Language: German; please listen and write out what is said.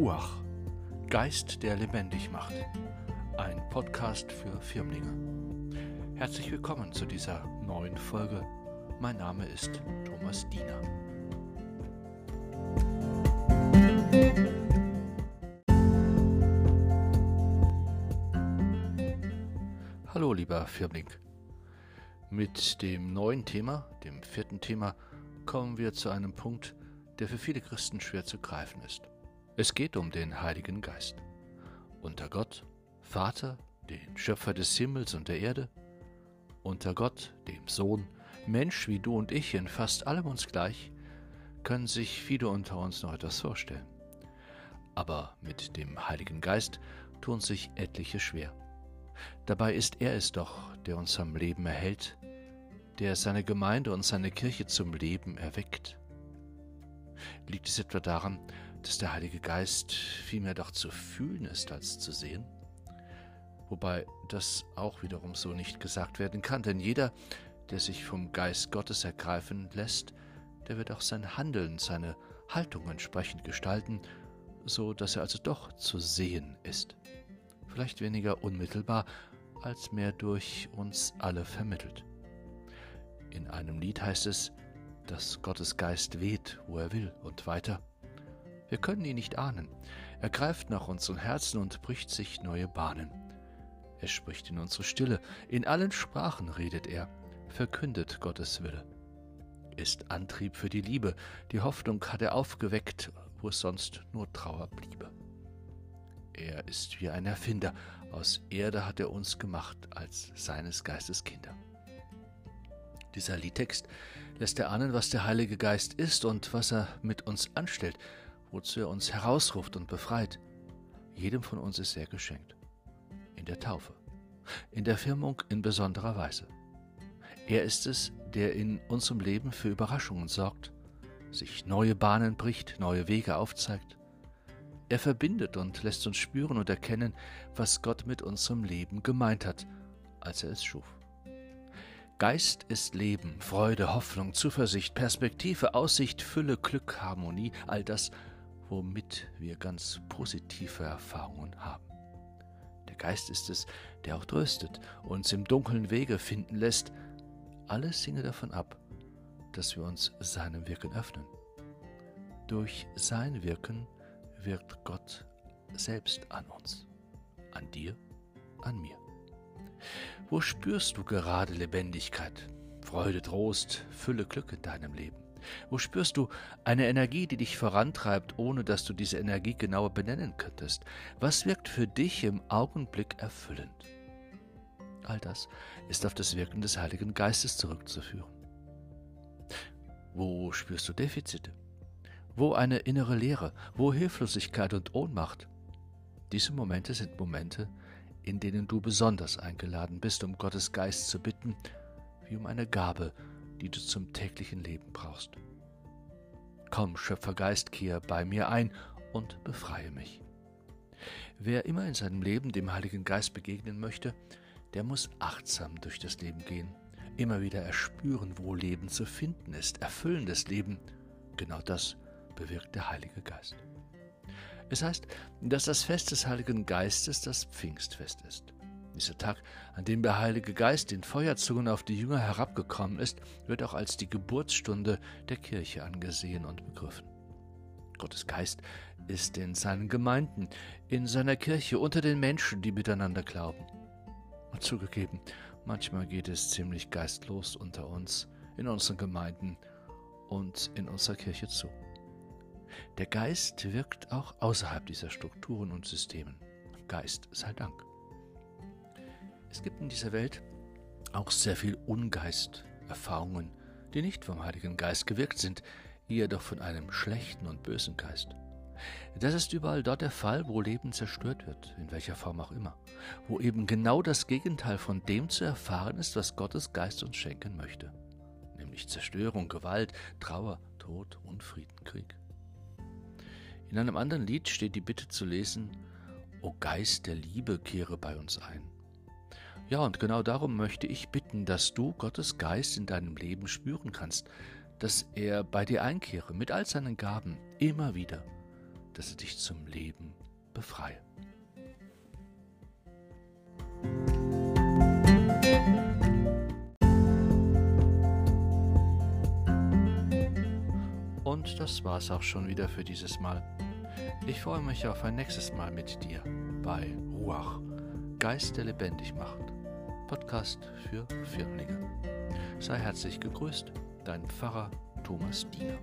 Ruach, Geist, der lebendig macht. Ein Podcast für Firmlinge. Herzlich willkommen zu dieser neuen Folge. Mein Name ist Thomas Diener. Hallo lieber Firmling. Mit dem neuen Thema, dem vierten Thema, kommen wir zu einem Punkt, der für viele Christen schwer zu greifen ist. Es geht um den Heiligen Geist. Unter Gott, Vater, den Schöpfer des Himmels und der Erde, unter Gott, dem Sohn, Mensch wie du und ich, in fast allem uns gleich, können sich viele unter uns noch etwas vorstellen. Aber mit dem Heiligen Geist tun sich etliche schwer. Dabei ist er es doch, der uns am Leben erhält, der seine Gemeinde und seine Kirche zum Leben erweckt. Liegt es etwa daran, dass der Heilige Geist vielmehr doch zu fühlen ist als zu sehen? Wobei das auch wiederum so nicht gesagt werden kann, denn jeder, der sich vom Geist Gottes ergreifen lässt, der wird auch sein Handeln, seine Haltung entsprechend gestalten, so dass er also doch zu sehen ist. Vielleicht weniger unmittelbar, als mehr durch uns alle vermittelt. In einem Lied heißt es, dass Gottes Geist weht, wo er will, und weiter. Wir können ihn nicht ahnen. Er greift nach unseren Herzen und bricht sich neue Bahnen. Er spricht in unsere Stille, in allen Sprachen redet er, verkündet Gottes Wille. Ist Antrieb für die Liebe, die Hoffnung hat er aufgeweckt, wo es sonst nur Trauer bliebe. Er ist wie ein Erfinder, aus Erde hat er uns gemacht als seines Geistes Kinder. Dieser Liedtext lässt erahnen, was der Heilige Geist ist und was er mit uns anstellt, wozu er uns herausruft und befreit. Jedem von uns ist er geschenkt. In der Taufe, in der Firmung in besonderer Weise. Er ist es, der in unserem Leben für Überraschungen sorgt, sich neue Bahnen bricht, neue Wege aufzeigt. Er verbindet und lässt uns spüren und erkennen, was Gott mit unserem Leben gemeint hat, als er es schuf. Geist ist Leben, Freude, Hoffnung, Zuversicht, Perspektive, Aussicht, Fülle, Glück, Harmonie, all das, womit wir ganz positive Erfahrungen haben. Der Geist ist es, der auch tröstet, uns im dunklen Wege finden lässt. Alles hinge davon ab, dass wir uns seinem Wirken öffnen. Durch sein Wirken wirkt Gott selbst an uns, an dir, an mir. Wo spürst du gerade Lebendigkeit, Freude, Trost, Fülle, Glück in deinem Leben? Wo spürst du eine Energie, die dich vorantreibt, ohne dass du diese Energie genauer benennen könntest? Was wirkt für dich im Augenblick erfüllend? All das ist auf das Wirken des Heiligen Geistes zurückzuführen. Wo spürst du Defizite? Wo eine innere Leere? Wo Hilflosigkeit und Ohnmacht? Diese Momente sind Momente, in denen du besonders eingeladen bist, um Gottes Geist zu bitten, wie um eine Gabe, die du zum täglichen Leben brauchst. Komm, Schöpfergeist, kehr bei mir ein und befreie mich. Wer immer in seinem Leben dem Heiligen Geist begegnen möchte, der muss achtsam durch das Leben gehen, immer wieder erspüren, wo Leben zu finden ist, erfüllendes Leben. Genau das bewirkt der Heilige Geist. Es heißt, dass das Fest des Heiligen Geistes das Pfingstfest ist. Dieser Tag, an dem der Heilige Geist in Feuerzungen auf die Jünger herabgekommen ist, wird auch als die Geburtsstunde der Kirche angesehen und begriffen. Gottes Geist ist in seinen Gemeinden, in seiner Kirche, unter den Menschen, die miteinander glauben. Und zugegeben, manchmal geht es ziemlich geistlos unter uns, in unseren Gemeinden und in unserer Kirche zu. Der Geist wirkt auch außerhalb dieser Strukturen und Systemen. Geist sei Dank. Es gibt in dieser Welt auch sehr viel Ungeist, Erfahrungen, die nicht vom Heiligen Geist gewirkt sind, eher doch von einem schlechten und bösen Geist. Das ist überall dort der Fall, wo Leben zerstört wird, in welcher Form auch immer, wo eben genau das Gegenteil von dem zu erfahren ist, was Gottes Geist uns schenken möchte, nämlich Zerstörung, Gewalt, Trauer, Tod, Unfrieden, Krieg. In einem anderen Lied steht die Bitte zu lesen, O Geist der Liebe kehre bei uns ein. Ja, und genau darum möchte ich bitten, dass du Gottes Geist in deinem Leben spüren kannst, dass er bei dir einkehre mit all seinen Gaben immer wieder, dass es dich zum Leben befreie. Und das war's auch schon wieder für dieses Mal. Ich freue mich auf ein nächstes Mal mit dir bei Ruach, Geist, der lebendig macht. Podcast für Firmlinge. Sei herzlich gegrüßt, dein Pfarrer Thomas Diener.